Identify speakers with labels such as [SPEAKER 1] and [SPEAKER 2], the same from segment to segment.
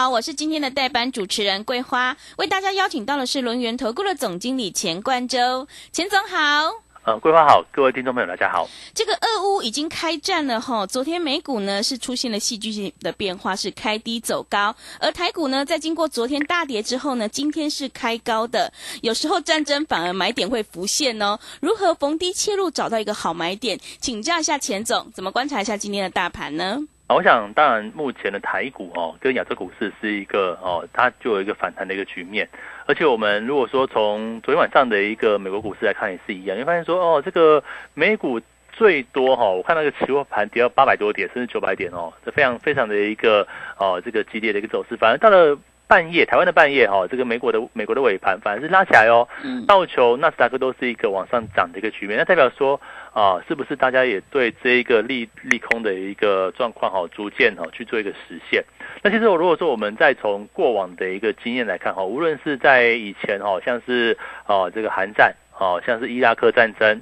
[SPEAKER 1] 好，我是今天的代班主持人桂花，为大家邀请到的是轮源投顾的总经理钱冠洲，钱总好。
[SPEAKER 2] 呃，桂花好，各位听众朋友大家好。
[SPEAKER 1] 这个俄乌已经开战了哈，昨天美股呢是出现了戏剧性的变化，是开低走高，而台股呢在经过昨天大跌之后呢，今天是开高的。有时候战争反而买点会浮现哦，如何逢低切入找到一个好买点？请教一下钱总，怎么观察一下今天的大盘呢？
[SPEAKER 2] 我想，当然，目前的台股哦，跟亚洲股市是一个哦，它就有一个反弹的一个局面。而且，我们如果说从昨天晚上的一个美国股市来看，也是一样，你会发现说，哦，这个美股最多哈，我看那个期货盘跌到八百多点，甚至九百点哦，这非常非常的一个哦，这个激烈的一个走势。反而到了半夜，台湾的半夜哈，这个美国的美国的尾盘反而是拉起来哦，道琼、纳斯达克都是一个往上涨的一个局面，那代表说。啊，是不是大家也对这一个利利空的一个状况哈，逐渐哈去做一个实现？那其实我如果说我们再从过往的一个经验来看哈，无论是在以前哈，像是哦这个韩战，哦像是伊拉克战争，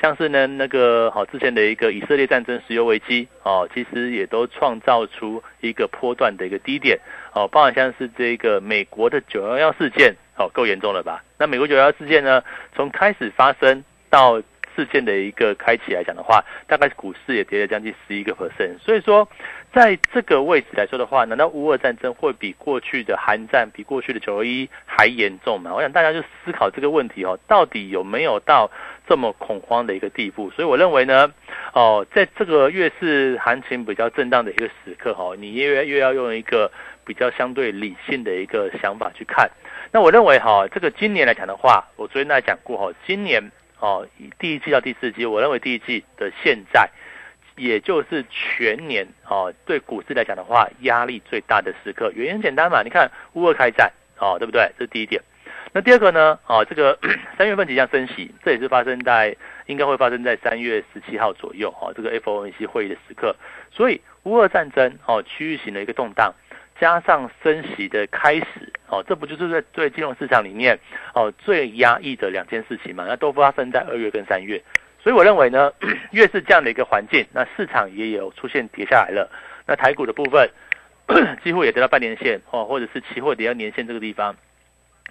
[SPEAKER 2] 像是呢那个好之前的一个以色列战争、石油危机，哦其实也都创造出一个波段的一个低点，哦包含像是这个美国的九幺幺事件，哦够严重了吧？那美国九幺幺事件呢，从开始发生到事件的一个开启来讲的话，大概股市也跌了将近十一个 percent。所以说，在这个位置来说的话，难道乌俄战争会比过去的韩战、比过去的九二一还严重吗？我想大家就思考这个问题哦，到底有没有到这么恐慌的一个地步？所以我认为呢，哦，在这个越是行情比较震荡的一个时刻哈，你越越要用一个比较相对理性的一个想法去看。那我认为哈，这个今年来讲的话，我昨天那讲过哈，今年。哦，第一季到第四季，我认为第一季的现在，也就是全年哦，对股市来讲的话，压力最大的时刻。原因很简单嘛，你看乌俄开战，哦，对不对？这是第一点。那第二个呢？哦，这个 三月份即将升息，这也是发生在应该会发生在三月十七号左右，哦，这个 FOMC 会议的时刻。所以乌俄战争，哦，区域型的一个动荡。加上升息的开始，哦，这不就是在对金融市场里面哦最压抑的两件事情嘛？那都发生在二月跟三月，所以我认为呢，越是这样的一个环境，那市场也有出现跌下来了。那台股的部分 几乎也得到半年线哦，或者是期货跌到年线这个地方，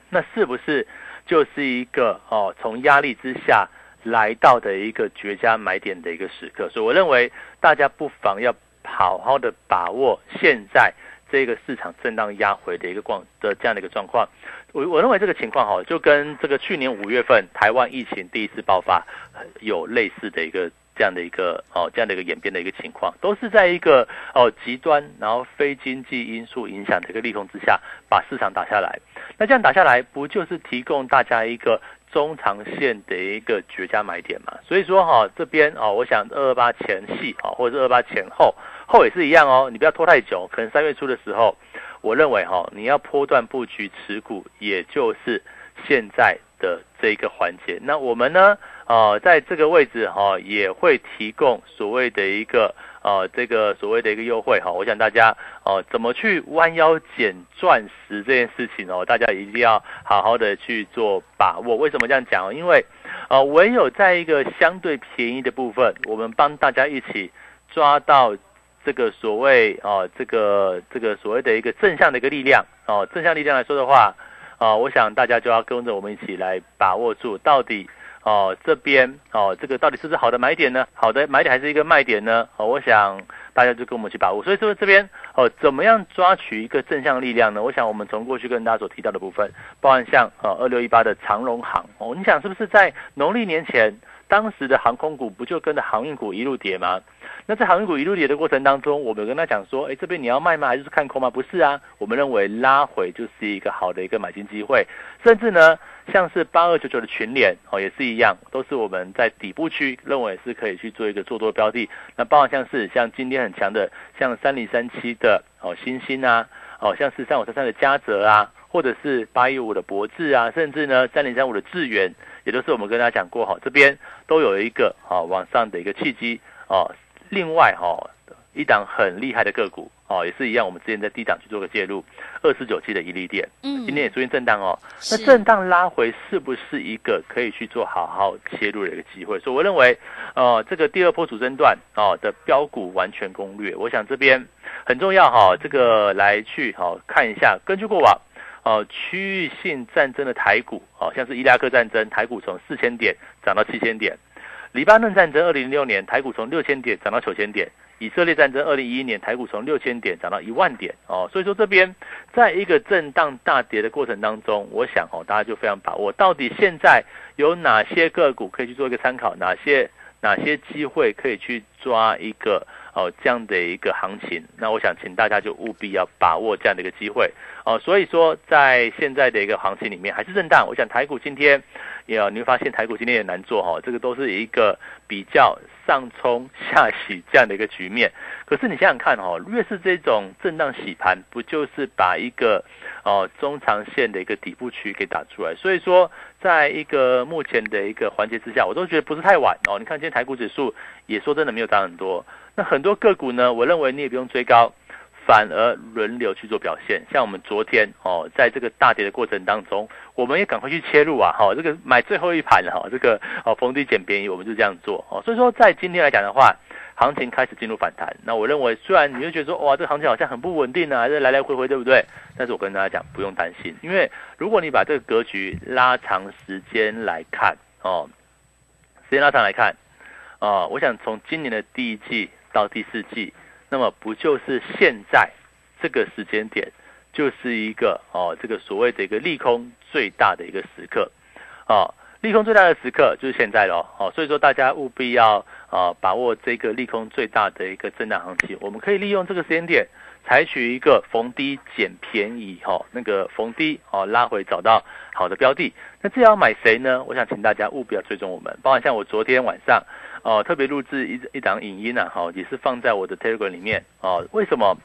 [SPEAKER 2] 那是不是就是一个哦从压力之下来到的一个绝佳买点的一个时刻？所以我认为大家不妨要好好的把握现在。这个市场震荡压回的一个状的这样的一个状况，我我认为这个情况哈，就跟这个去年五月份台湾疫情第一次爆发有类似的一个这样的一个哦这样的一个演变的一个情况，都是在一个哦极端然后非经济因素影响的一个利空之下，把市场打下来。那这样打下来，不就是提供大家一个中长线的一个绝佳买点嘛？所以说哈，这边哦，我想二二八前戏啊，或者是二八前后。后也是一样哦，你不要拖太久，可能三月初的时候，我认为哈，你要波段布局持股，也就是现在的这一个环节。那我们呢，呃，在这个位置哈，也会提供所谓的一个呃，这个所谓的一个优惠哈。我想大家哦，怎么去弯腰捡钻石这件事情哦，大家一定要好好的去做把握。为什么这样讲？因为呃，唯有在一个相对便宜的部分，我们帮大家一起抓到。这个所谓啊，这个这个所谓的一个正向的一个力量哦，正向力量来说的话啊，我想大家就要跟着我们一起来把握住，到底哦这边哦这个到底是不是好的买点呢？好的买点还是一个卖点呢？哦，我想大家就跟我们去把握。所以说这边哦，怎么样抓取一个正向力量呢？我想我们从过去跟大家所提到的部分，包含像呃二六一八的长荣行哦，你想是不是在农历年前，当时的航空股不就跟着航运股一路跌吗？那在航运股一路跌的过程当中，我们跟他讲说，哎，这边你要卖吗？还是看空吗？不是啊，我们认为拉回就是一个好的一个买进机会，甚至呢，像是八二九九的群联哦，也是一样，都是我们在底部区认为是可以去做一个做多标的。那包括像是像今天很强的，像三零三七的哦，星星啊，哦，像是三五三三的嘉泽啊，或者是八一五的博智啊，甚至呢三零三五的智源，也就是我们跟大家讲过哈，这边都有一个啊往上的一个契机啊。另外哈，一档很厉害的个股啊，也是一样，我们之前在低档去做个介入，二四九七的伊利店，嗯，今天也出现震荡哦。那震荡拉回是不是一个可以去做好好切入的一个机会？所以我认为，呃，这个第二波主升段啊的标股完全攻略，我想这边很重要哈，这个来去好看一下，根据过往哦区域性战争的台股，哦像是伊拉克战争，台股从四千点涨到七千点。黎巴嫩战争，二零零六年台股从六千点涨到九千点；以色列战争，二零一一年台股从六千点涨到一万点。哦，所以说这边在一个震荡大跌的过程当中，我想哦，大家就非常把握到底现在有哪些个股可以去做一个参考，哪些哪些机会可以去抓一个哦这样的一个行情。那我想请大家就务必要把握这样的一个机会。哦，所以说在现在的一个行情里面还是震荡，我想台股今天。也你会发现台股今天也难做哈，这个都是一个比较上冲下洗这样的一个局面。可是你想想看哦，越是这种震荡洗盘，不就是把一个哦中长线的一个底部区给打出来？所以说，在一个目前的一个环节之下，我都觉得不是太晚哦。你看今天台股指数也说真的没有涨很多，那很多个股呢，我认为你也不用追高。反而轮流去做表现，像我们昨天哦，在这个大跌的过程当中，我们也赶快去切入啊，哈，这个买最后一盘哈，这个哦逢低捡便宜，我们就这样做哦。所以说，在今天来讲的话，行情开始进入反弹。那我认为，虽然你会觉得说，哇，这个行情好像很不稳定啊，还是来来回回，对不对？但是我跟大家讲，不用担心，因为如果你把这个格局拉长时间来看哦，时间拉长来看哦，我想从今年的第一季到第四季。那么不就是现在这个时间点，就是一个哦，这个所谓的一个利空最大的一个时刻，哦，利空最大的时刻就是现在喽，哦，所以说大家务必要啊把握这个利空最大的一个震荡行情，我们可以利用这个时间点，采取一个逢低捡便宜哈，那个逢低哦拉回找到好的标的，那这要买谁呢？我想请大家务必要追踪我们，包括像我昨天晚上。哦，特别录制一一档影音啊，哈，也是放在我的 Telegram 里面哦。为什么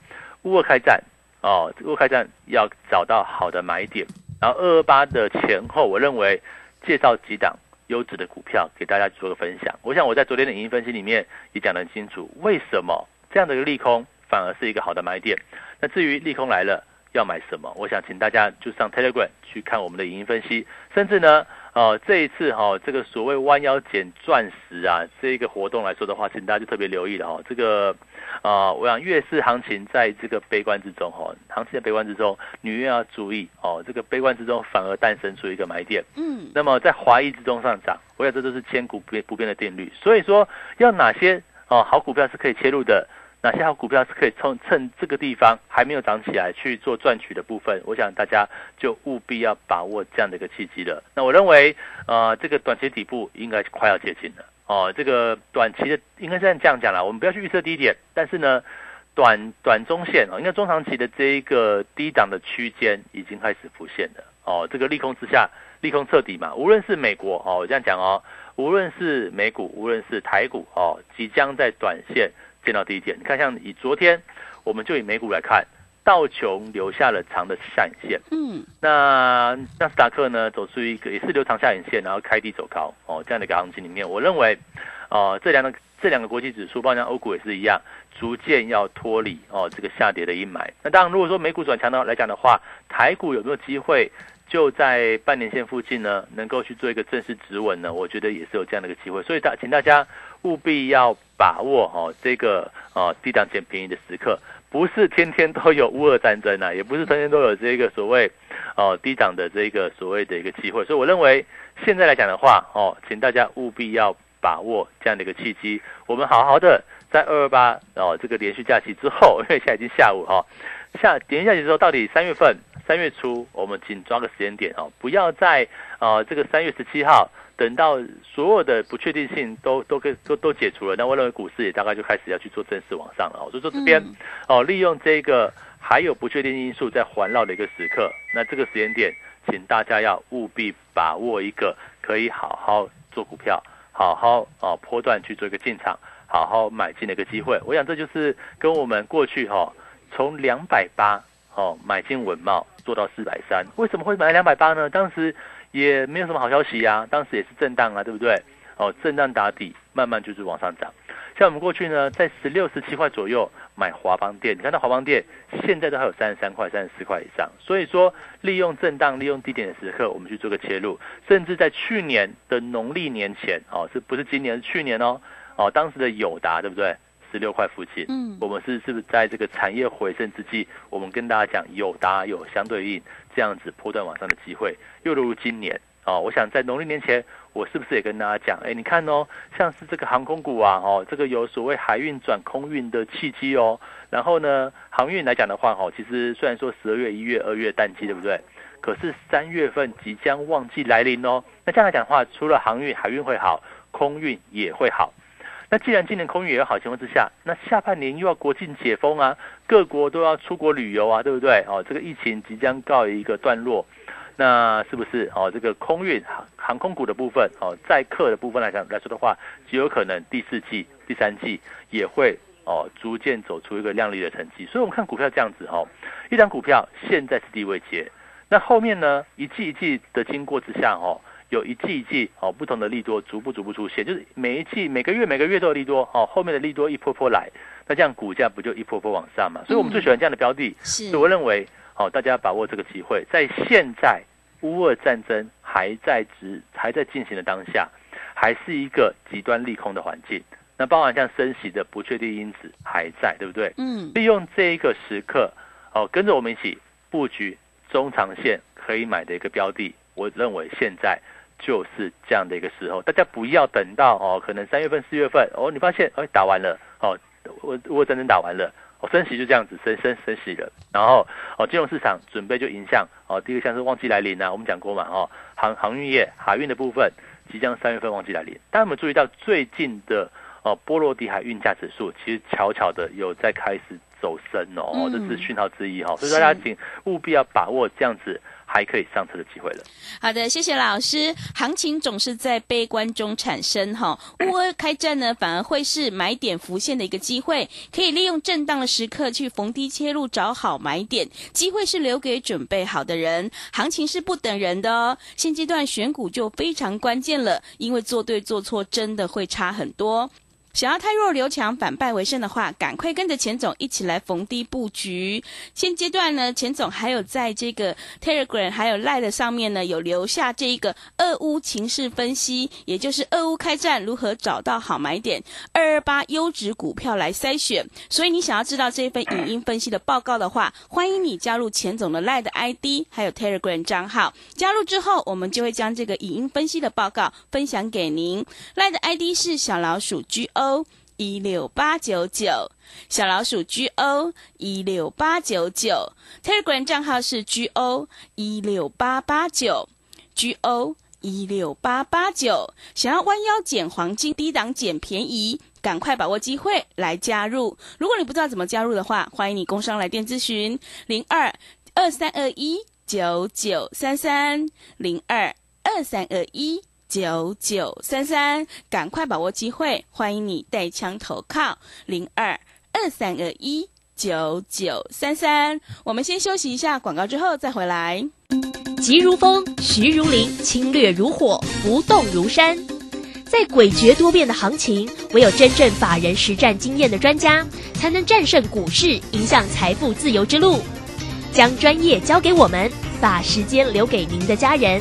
[SPEAKER 2] 乌俄开战？哦，乌俄开战要找到好的买点，然后二二八的前后，我认为介绍几档优质的股票给大家做个分享。我想我在昨天的影音分析里面也讲得很清楚，为什么这样的一个利空反而是一个好的买点。那至于利空来了要买什么，我想请大家就上 Telegram 去看我们的影音分析，甚至呢。哦，这一次哈，这个所谓弯腰捡钻石啊，这一个活动来说的话，请大家就特别留意了哈。这个啊，我想越是行情在这个悲观之中哈，行情在悲观之中，你越要注意哦。这个悲观之中反而诞生出一个买点。嗯。那么在怀疑之中上涨，我想这都是千古不变不变的定律。所以说，要哪些哦好股票是可以切入的？哪些好股票是可以趁趁这个地方还没有涨起来去做赚取的部分？我想大家就务必要把握这样的一个契机了。那我认为，呃，这个短期底部应该快要接近了哦。这个短期的应该是这样讲了，我们不要去预测低点，但是呢，短短中线哦，应该中长期的这一个低档的区间已经开始浮现了哦。这个利空之下，利空彻底嘛，无论是美国哦，我这样讲哦，无论是美股，无论是台股哦，即将在短线。见到第一点，你看，像以昨天，我们就以美股来看，道琼留下了长的下影线，嗯，那纳斯达克呢，走出一个也是留长下影线，然后开低走高，哦，这样的一个行情里面，我认为，哦，这两个这两个国际指数，包括像欧股也是一样，逐渐要脱离哦这个下跌的阴霾。那当然，如果说美股转强的来讲的话，台股有没有机会？就在半年线附近呢，能够去做一个正式止稳呢，我觉得也是有这样的一个机会，所以大请大家务必要把握哈这个啊低档捡便宜的时刻，不是天天都有乌俄战争啊，也不是天天都有这个所谓哦低档的这个所谓的一个机会，所以我认为现在来讲的话哦，请大家务必要把握这样的一个契机，我们好好的在二二八哦这个连续假期之后，因为现在已经下午哈下连续假期之后，到底三月份。三月初，我们紧抓个时间点哦，不要在呃这个三月十七号等到所有的不确定性都都跟都都解除了，那我认为股市也大概就开始要去做正式往上了哦。所以说这边哦，利用这个还有不确定因素在环绕的一个时刻，那这个时间点，请大家要务必把握一个可以好好做股票，好好哦波段去做一个进场，好好买进的一个机会。我想这就是跟我们过去哈从两百八。哦买进稳茂做到四百三，为什么会买两百八呢？当时也没有什么好消息呀，当时也是震荡啊，对不对？哦，震荡打底，慢慢就是往上涨。像我们过去呢，在十六、十七块左右买华邦店，你看到华邦店现在都还有三十三块、三十四块以上。所以说，利用震荡、利用低点的时刻，我们去做个切入。甚至在去年的农历年前，哦，是不是今年？是去年哦，哦，当时的友达对不对？十六块附近，嗯，我们是是不是在这个产业回升之际，我们跟大家讲有达有相对应这样子波段往上的机会，又如今年。哦，我想在农历年前，我是不是也跟大家讲？哎，你看哦，像是这个航空股啊，哦，这个有所谓海运转空运的契机哦。然后呢，航运来讲的话，哦，其实虽然说十二月、一月、二月淡季，对不对？可是三月份即将旺季来临哦。那这样来讲的话，除了航运、海运会好，空运也会好。那既然今年空运也有好情况之下，那下半年又要国庆解封啊，各国都要出国旅游啊，对不对？哦，这个疫情即将告一个段落。那是不是哦？这个空运航航空股的部分哦，载客的部分来讲来说的话，极有可能第四季、第三季也会哦逐渐走出一个亮丽的成绩。所以，我们看股票这样子哦，一张股票现在是低位接，那后面呢一季一季的经过之下哦，有一季一季哦不同的利多逐步逐步出现，就是每一季每个月每个月都有利多哦，后面的利多一波波来，那这样股价不就一波波往上嘛？所以我们最喜欢这样的标的，所以我认为。哦，大家把握这个机会，在现在乌俄战争还在执还在进行的当下，还是一个极端利空的环境。那包含像升息的不确定因子还在，对不对？嗯。利用这一个时刻，哦，跟着我们一起布局中长线可以买的一个标的，我认为现在就是这样的一个时候。大家不要等到哦，可能三月份、四月份哦，你发现哎打完了哦，乌乌俄战争打完了。哦升息就这样子升升升息了，然后哦，金融市场准备就影响哦，第一个像是旺季来临啊，我们讲过嘛哦，航航运业海运的部分即将三月份旺季来临，大家有没有注意到最近的哦波罗的海运价指数其实悄悄的有在开始走升哦，这是讯号之一哈，所以大家请务必要把握这样子。还可以上车的机会了。
[SPEAKER 1] 好的，谢谢老师。行情总是在悲观中产生哈，乌俄开战呢，反而会是买点浮现的一个机会，可以利用震荡的时刻去逢低切入，找好买点。机会是留给准备好的人，行情是不等人的哦。现阶段选股就非常关键了，因为做对做错真的会差很多。想要太弱留强，反败为胜的话，赶快跟着钱总一起来逢低布局。现阶段呢，钱总还有在这个 Telegram 还有 Line 上面呢，有留下这一个俄乌情势分析，也就是俄乌开战如何找到好买点，二二八优质股票来筛选。所以你想要知道这份影音分析的报告的话，欢迎你加入钱总的 Line 的 ID 还有 Telegram 账号。加入之后，我们就会将这个影音分析的报告分享给您。Line 的 ID 是小老鼠 G。O 一六八九九小老鼠 G O 一六八九九 Telegram 账号是 G O 一六八八九 G O 一六八八九，想要弯腰捡黄金，低档捡便宜，赶快把握机会来加入。如果你不知道怎么加入的话，欢迎你工商来电咨询零二二三二一九九三三零二二三二一。九九三三，赶快把握机会！欢迎你带枪投靠零二二三二一九九三三。我们先休息一下广告，之后再回来。
[SPEAKER 3] 急如风，徐如林，侵略如火，不动如山。在诡谲多变的行情，唯有真正法人实战经验的专家，才能战胜股市，迎向财富自由之路。将专业交给我们，把时间留给您的家人。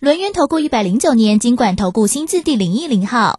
[SPEAKER 4] 轮源投顾一百零九年金管投顾新字第零一零号。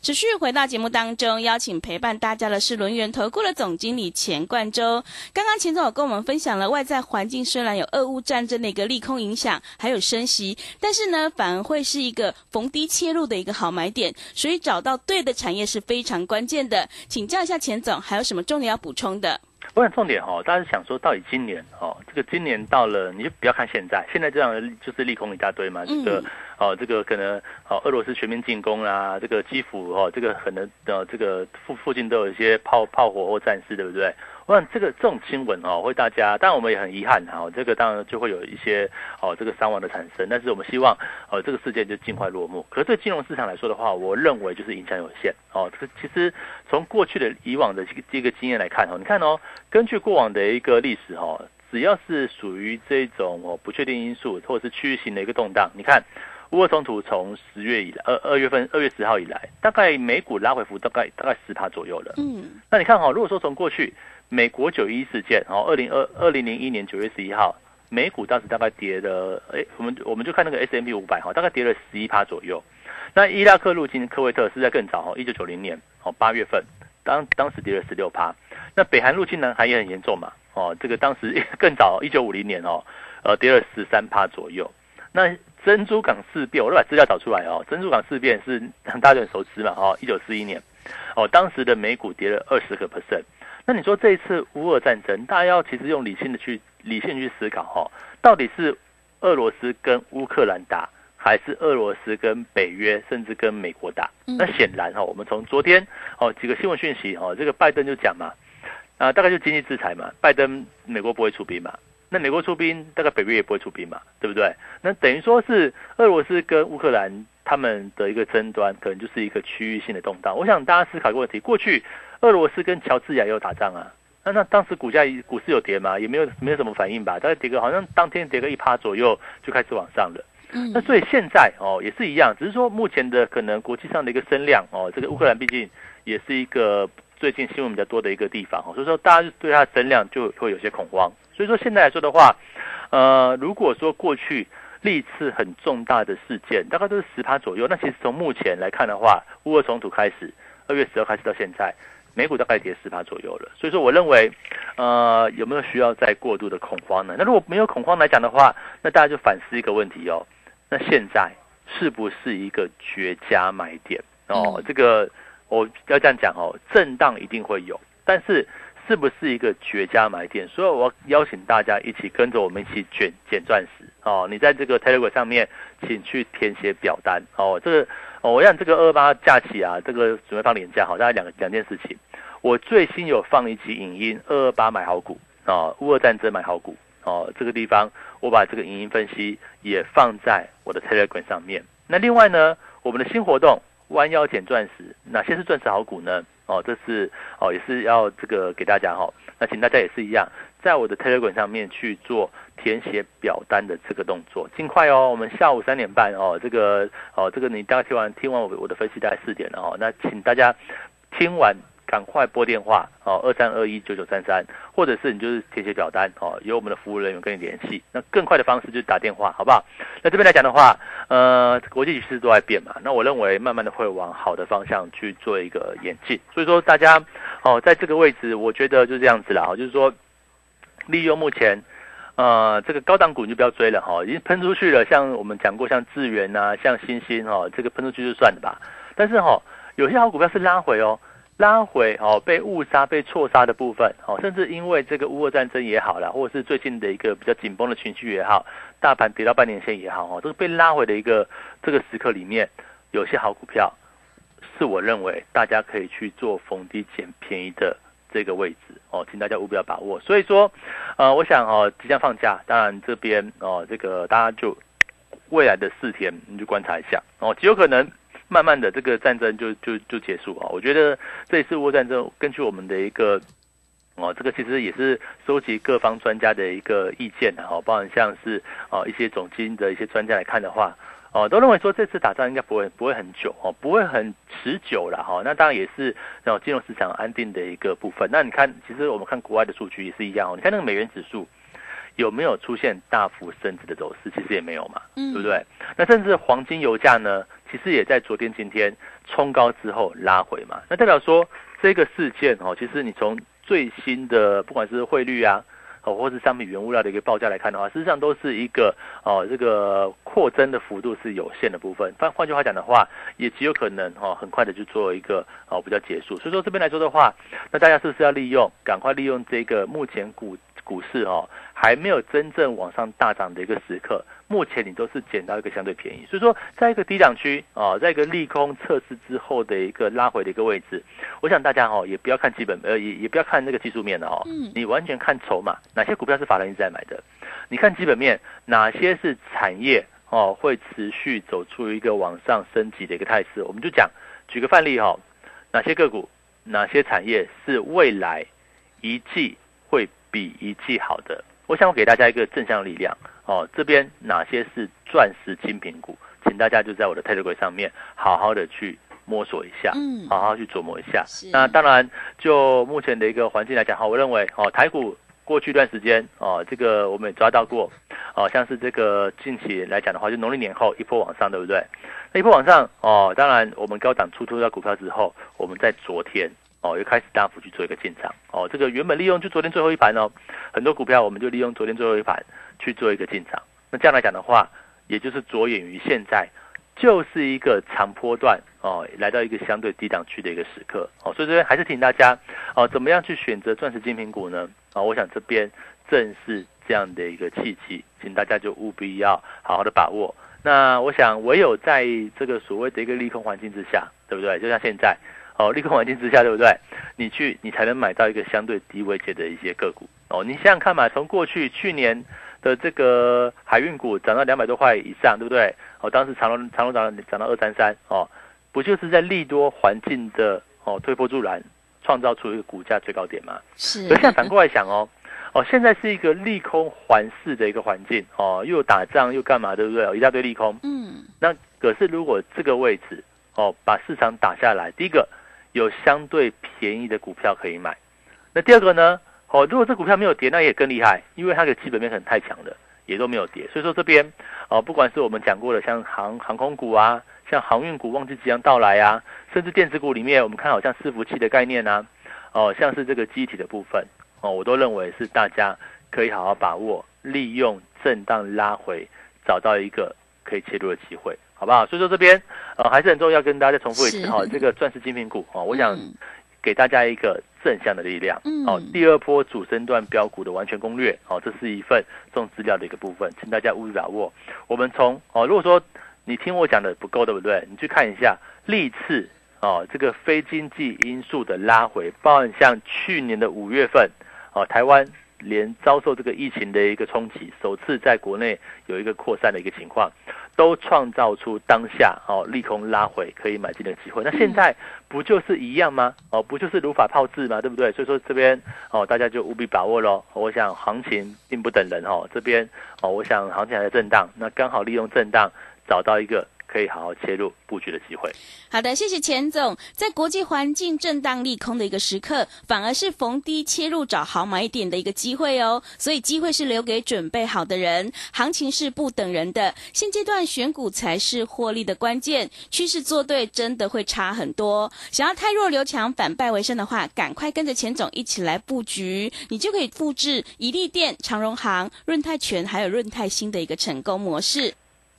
[SPEAKER 1] 持续回到节目当中，邀请陪伴大家的是轮源投顾的总经理钱冠洲。刚刚钱总有跟我们分享了外在环境虽然有俄乌战争的一个利空影响，还有升息，但是呢，反而会是一个逢低切入的一个好买点。所以找到对的产业是非常关键的。请教一下钱总，还有什么重点要补充的？
[SPEAKER 2] 我想重点哈，大家是想说，到底今年哦，这个今年到了，你就不要看现在，现在这样就是利空一大堆嘛，这个。哦，这个可能哦，俄罗斯全面进攻啊，这个基辅哦，这个可能呃，这个附附近都有一些炮炮火或战事，对不对？我想这个这种新闻哦，会大家，当然我们也很遗憾哈，这个当然就会有一些哦，这个伤亡的产生。但是我们希望哦，这个事件就尽快落幕。可是对金融市场来说的话，我认为就是影响有限哦。这个其实从过去的以往的这个这个经验来看哦，你看哦，根据过往的一个历史哈，只要是属于这种哦不确定因素或者是区域性的一个动荡，你看。乌俄冲突从十月以来，二二月份二月十号以来，大概美股拉回幅大概大概十趴左右了。嗯，那你看哈，如果说从过去美国九一事件，然后二零二二零零一年九月十一号，美股当时大概跌了，哎，我们我们就看那个 S M P 五百哈，大概跌了十一趴左右。那伊拉克入侵科威特是在更早哈，一九九零年哦八月份，当当时跌了十六趴。那北韩入侵南韩也很严重嘛，哦，这个当时 更早一九五零年哦，呃，跌了十三趴左右。那珍珠港事变，我都把资料找出来哦。珍珠港事变是很大家很熟知嘛？哦，一九四一年，哦，当时的美股跌了二十个 percent。那你说这一次乌俄战争，大家要其实用理性的去理性去思考哈，到底是俄罗斯跟乌克兰打，还是俄罗斯跟北约，甚至跟美国打？那显然哈，我们从昨天哦几个新闻讯息哦，这个拜登就讲嘛，啊，大概就经济制裁嘛，拜登美国不会出兵嘛。那美国出兵，大概北约也不会出兵嘛，对不对？那等于说是俄罗斯跟乌克兰他们的一个争端，可能就是一个区域性的动荡。我想大家思考一个问题：过去俄罗斯跟乔治亚也有打仗啊，那那当时股价股市有跌吗？也没有没有什么反应吧？大概跌个好像当天跌个一趴左右就开始往上了。嗯，那所以现在哦也是一样，只是说目前的可能国际上的一个声量哦，这个乌克兰毕竟也是一个最近新闻比较多的一个地方哦，所以说大家对它的声量就会有些恐慌。所以说现在来说的话，呃，如果说过去历次很重大的事件，大概都是十趴左右。那其实从目前来看的话，乌俄冲突开始，二月十二开始到现在，美股大概跌十趴左右了。所以说，我认为，呃，有没有需要再过度的恐慌呢？那如果没有恐慌来讲的话，那大家就反思一个问题哦，那现在是不是一个绝佳买点哦？这个我要这样讲哦，震荡一定会有，但是。是不是一个绝佳买点？所以我邀请大家一起跟着我们一起卷捡钻石哦！你在这个 Telegram 上面，请去填写表单哦。这个哦，我让这个二八假期啊，这个准备放年假，好，大概两两件事情。我最新有放一集影音，二二八买好股啊，乌俄战争买好股哦。这个地方我把这个影音分析也放在我的 Telegram 上面。那另外呢，我们的新活动弯腰捡钻石，哪些是钻石好股呢？哦，这是哦，也是要这个给大家哈。那请大家也是一样，在我的 Telegram 上面去做填写表单的这个动作，尽快哦。我们下午三点半哦，这个哦，这个你大概听完听完我我的分析，大概四点了哦。那请大家听完。赶快拨电话哦，二三二一九九三三，或者是你就是填写表单哦，由我们的服务人员跟你联系。那更快的方式就是打电话，好不好？那这边来讲的话，呃，国际局势都在变嘛，那我认为慢慢的会往好的方向去做一个演进。所以说大家哦，在这个位置，我觉得就这样子了哈，就是说利用目前呃这个高档股你就不要追了哈，已经喷出去了。像我们讲过，像智源啊，像星星哦，这个喷出去就算了吧。但是哈，有些好股票是拉回哦。拉回哦，被误杀、被错杀的部分哦，甚至因为这个乌俄战争也好了，或者是最近的一个比较紧绷的情绪也好，大盘跌到半年线也好哦，这个被拉回的一个这个时刻里面，有些好股票是我认为大家可以去做逢低捡便宜的这个位置哦，请大家务必要把握。所以说，呃，我想哦，即将放假，当然这边哦，这个大家就未来的四天你就观察一下哦，极有可能。慢慢的，这个战争就就就结束啊！我觉得这一次乌战争，根据我们的一个哦，这个其实也是收集各方专家的一个意见的哈，包含像是哦一些总经的一些专家来看的话，哦都认为说这次打仗应该不会不会很久哦，不会很持久了哈。那当然也是让金融市场安定的一个部分。那你看，其实我们看国外的数据也是一样哦。你看那个美元指数有没有出现大幅升值的走势？其实也没有嘛，
[SPEAKER 1] 嗯
[SPEAKER 2] 对不对？那甚至黄金油价呢，其实也在昨天、今天冲高之后拉回嘛。那代表说这个事件哦，其实你从最新的不管是汇率啊，哦，或是商品原物料的一个报价来看的话，事实上都是一个哦，这个扩增的幅度是有限的部分。换换句话讲的话，也极有可能哦，很快的就做一个哦比较结束。所以说这边来说的话，那大家是不是要利用，赶快利用这个目前股股市哦还没有真正往上大涨的一个时刻，目前你都是捡到一个相对便宜。所以说，在一个低档区啊，在一个利空测试之后的一个拉回的一个位置，我想大家哦也不要看基本呃也也不要看那个技术面的哦，
[SPEAKER 1] 嗯
[SPEAKER 2] 你完全看筹码，哪些股票是法人一直在买的，你看基本面，哪些是产业哦会持续走出一个往上升级的一个态势，我们就讲举个范例哈、哦，哪些个股、哪些产业是未来一季会比一季好的？我想我给大家一个正向力量哦，这边哪些是钻石精品股，请大家就在我的 Telegram 上面好好的去摸索一下，
[SPEAKER 1] 嗯
[SPEAKER 2] 好好去琢磨一下。那当然，就目前的一个环境来讲，哈，我认为哦，台股过去一段时间哦，这个我们也抓到过，哦，像是这个近期来讲的话，就农历年后一波往上，对不对？那一波往上哦，当然我们高档出脱掉股票之后，我们在昨天哦又开始大幅去做一个进场哦，这个原本利用就昨天最后一盘哦，很多股票我们就利用昨天最后一盘去做一个进场。那这样来讲的话，也就是着眼于现在就是一个长波段哦，来到一个相对低档区的一个时刻哦，所以这边还是提醒大家哦，怎么样去选择钻石精品股呢？啊、我想这边正是这样的一个契机，请大家就务必要好好的把握。那我想，唯有在这个所谓的一个利空环境之下，对不对？就像现在哦，利空环境之下，对不对？你去，你才能买到一个相对低位阶的一些个股哦。你想想看嘛，从过去去年的这个海运股涨到两百多块以上，对不对？哦，当时长隆长隆涨涨到二三三哦，不就是在利多环境的哦推波助澜，创造出一个股价最高点吗？
[SPEAKER 1] 是
[SPEAKER 2] 可是现在反过来想哦，哦，现在是一个利空环视的一个环境哦，又打仗又干嘛，对不对？哦，一大堆利空。
[SPEAKER 1] 嗯
[SPEAKER 2] 那可是如果这个位置哦，把市场打下来，第一个有相对便宜的股票可以买，那第二个呢？哦，如果这股票没有跌，那也更厉害，因为它的基本面可能太强了，也都没有跌。所以说这边哦，不管是我们讲过的像航航空股啊，像航运股旺季即将到来啊，甚至电子股里面，我们看好像伺服器的概念啊，哦，像是这个机体的部分哦，我都认为是大家可以好好把握，利用震荡拉回，找到一个可以切入的机会，好不好？所以说这边呃还是很重要，跟大家再重复一次哈、哦，这个钻石精品股哦，我想
[SPEAKER 1] 嗯
[SPEAKER 2] 给大家一个正向的力量。
[SPEAKER 1] 嗯
[SPEAKER 2] 哦，第二波主升段标股的完全攻略，哦，这是一份重资料的一个部分，请大家务必把握。我们从哦，如果说你听我讲的不够，对不对？你去看一下历次哦，这个非经济因素的拉回，包含像去年的五月份，哦，台湾连遭受这个疫情的一个冲击，首次在国内有一个扩散的一个情况，都创造出当下哦利空拉回可以买进的机会。那现在不就是一样吗？哦，不就是如法炮制吗？对不对？所以说这边哦，大家就务必把握喽。我想行情并不等人哦，这边哦，我想行情还在震荡，那刚好利用震荡找到一个可以好好切入布局的机会。
[SPEAKER 1] 好的，谢谢钱总。在国际环境震荡利空的一个时刻，反而是逢低切入找好买点的一个机会哦。所以机会是留给准备好的人，行情是不等人的。现阶段选股才是获利的关键，趋势做对真的会差很多。想要太弱留强，反败为胜的话，赶快跟着钱总一起来布局，你就可以复制宜利店、长荣行、润泰全还有润泰新的一个成功模式。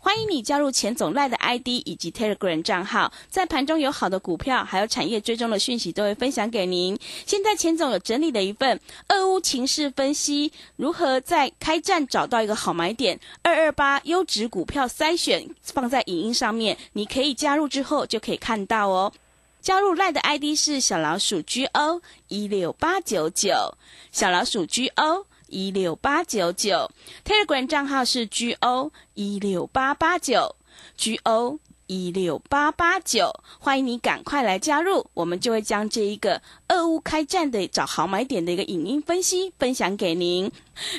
[SPEAKER 1] 欢迎你加入钱总赖的 ID 以及 Telegram 账号，在盘中有好的股票，还有产业追踪的讯息都会分享给您。现在钱总有整理了一份俄乌情势分析，如何在开战找到一个好买点，二二八优质股票筛选放在影音上面，你可以加入之后就可以看到哦。加入赖的 ID 是小老鼠 G O 一六八九九，小老鼠 G O 一六八九九，Telegram 账号是 G O 一六八八九，G O 一六八八九，欢迎你赶快来加入，我们就会将这一个俄乌开战的找好买点的一个影音分析分享给您。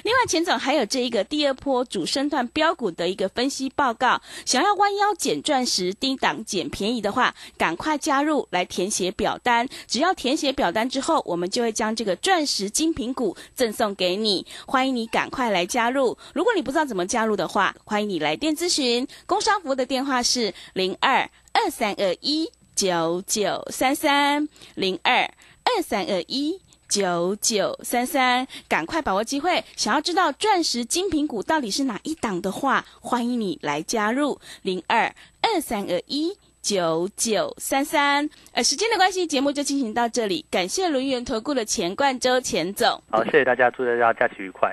[SPEAKER 1] 另外，钱总还有这一个第二波主升段标股的一个分析报告，想要弯腰捡钻石、低档捡便宜的话，赶快加入来填写表单。只要填写表单之后，我们就会将这个钻石精品股赠送给你。欢迎你赶快来加入。如果你不知道怎么加入的话，欢迎你来电咨询。工商服务的电话是零二二三二一九九三三零二二三二一。九九三三，赶快把握机会！想要知道钻石精品股到底是哪一档的话，欢迎你来加入零二二三二一九九三三。呃，时间的关系，节目就进行到这里。感谢轮圆投顾的钱冠周钱总。
[SPEAKER 2] 好，谢谢大家，祝大家假期愉快。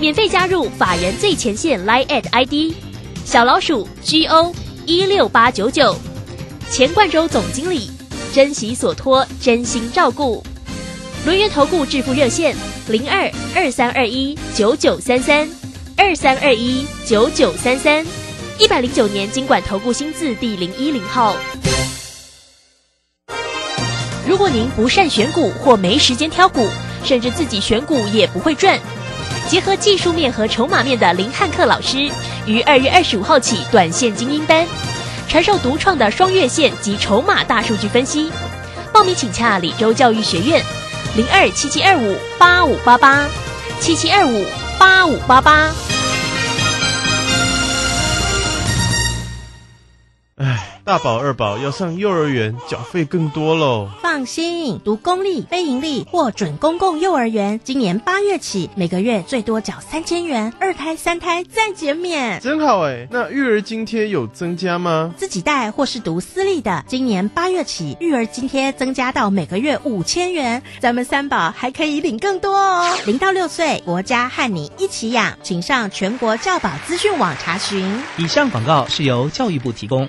[SPEAKER 3] 免费加入法人最前线 Line at ID 小老鼠 GO 一六八九九，钱冠洲总经理，珍惜所托，真心照顾。轮源投顾致富热线零二二三二一九九三三二三二一九九三三，一百零九年经管投顾新字第零一零号。如果您不善选股或没时间挑股，甚至自己选股也不会赚。结合技术面和筹码面的林汉克老师，于二月二十五号起短线精英班，传授独创的双月线及筹码大数据分析。报名请洽李州教育学院，零二七七二五八五八八七七二五八五八八。
[SPEAKER 5] 大宝二宝要上幼儿园，缴费更多喽。
[SPEAKER 6] 放心，读公立、非盈利或准公共幼儿园，今年八月起，每个月最多缴三千元，二胎、三胎再减免，
[SPEAKER 5] 真好哎！那育儿津贴有增加吗？
[SPEAKER 6] 自己带或是读私立的，今年八月起，育儿津贴增加到每个月五千元，咱们三宝还可以领更多哦。零到六岁，国家和你一起养，请上全国教保资讯网查询。
[SPEAKER 7] 以上广告是由教育部提供。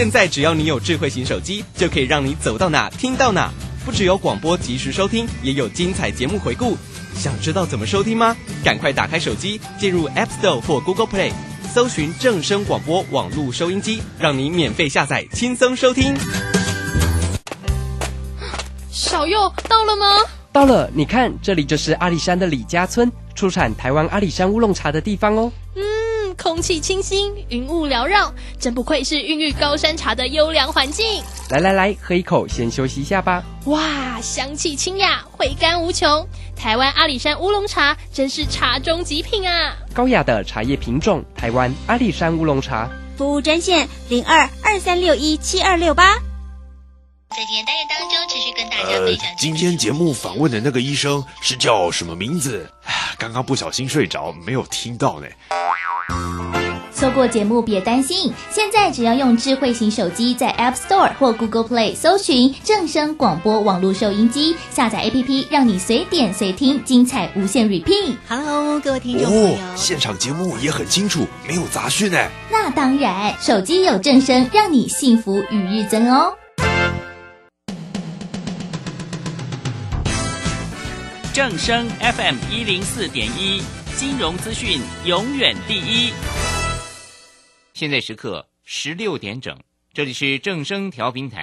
[SPEAKER 8] 现在只要你有智慧型手机，就可以让你走到哪听到哪。不只有广播及时收听，也有精彩节目回顾。想知道怎么收听吗？赶快打开手机，进入 App Store 或 Google Play，搜寻正声广播网络收音机，让你免费下载，轻松收听。
[SPEAKER 9] 小右到了吗？
[SPEAKER 8] 到了，你看，这里就是阿里山的李家村，出产台湾阿里山乌龙茶的地方哦。
[SPEAKER 9] 嗯。空气清新，云雾缭绕，真不愧是孕育高山茶的优良环境。
[SPEAKER 8] 来来来，喝一口，先休息一下吧。
[SPEAKER 9] 哇，香气清雅，回甘无穷。台湾阿里山乌龙茶真是茶中极品啊！
[SPEAKER 8] 高雅的茶叶品种，台湾阿里山乌龙茶。
[SPEAKER 10] 服务专线零二二三六一七二六八。
[SPEAKER 11] 在今天单元当中，持续跟大家分享。
[SPEAKER 12] 今天节目访问的那个医生是叫什么名字？刚刚不小心睡着，没有听到呢。
[SPEAKER 4] 错过节目别担心，现在只要用智慧型手机在 App Store 或 Google Play 搜寻正声广播网络收音机，下载 APP，让你随点随听，精彩无限 repeat。
[SPEAKER 6] Hello，各位听众朋友，
[SPEAKER 12] 现场节目也很清楚，没有杂讯呢。
[SPEAKER 4] 那那当然，手机有正声，让你幸福与日增哦。
[SPEAKER 13] 正声 FM 一零四点一，金融资讯永远第一。
[SPEAKER 14] 现在时刻十六点整，这里是正声调频台。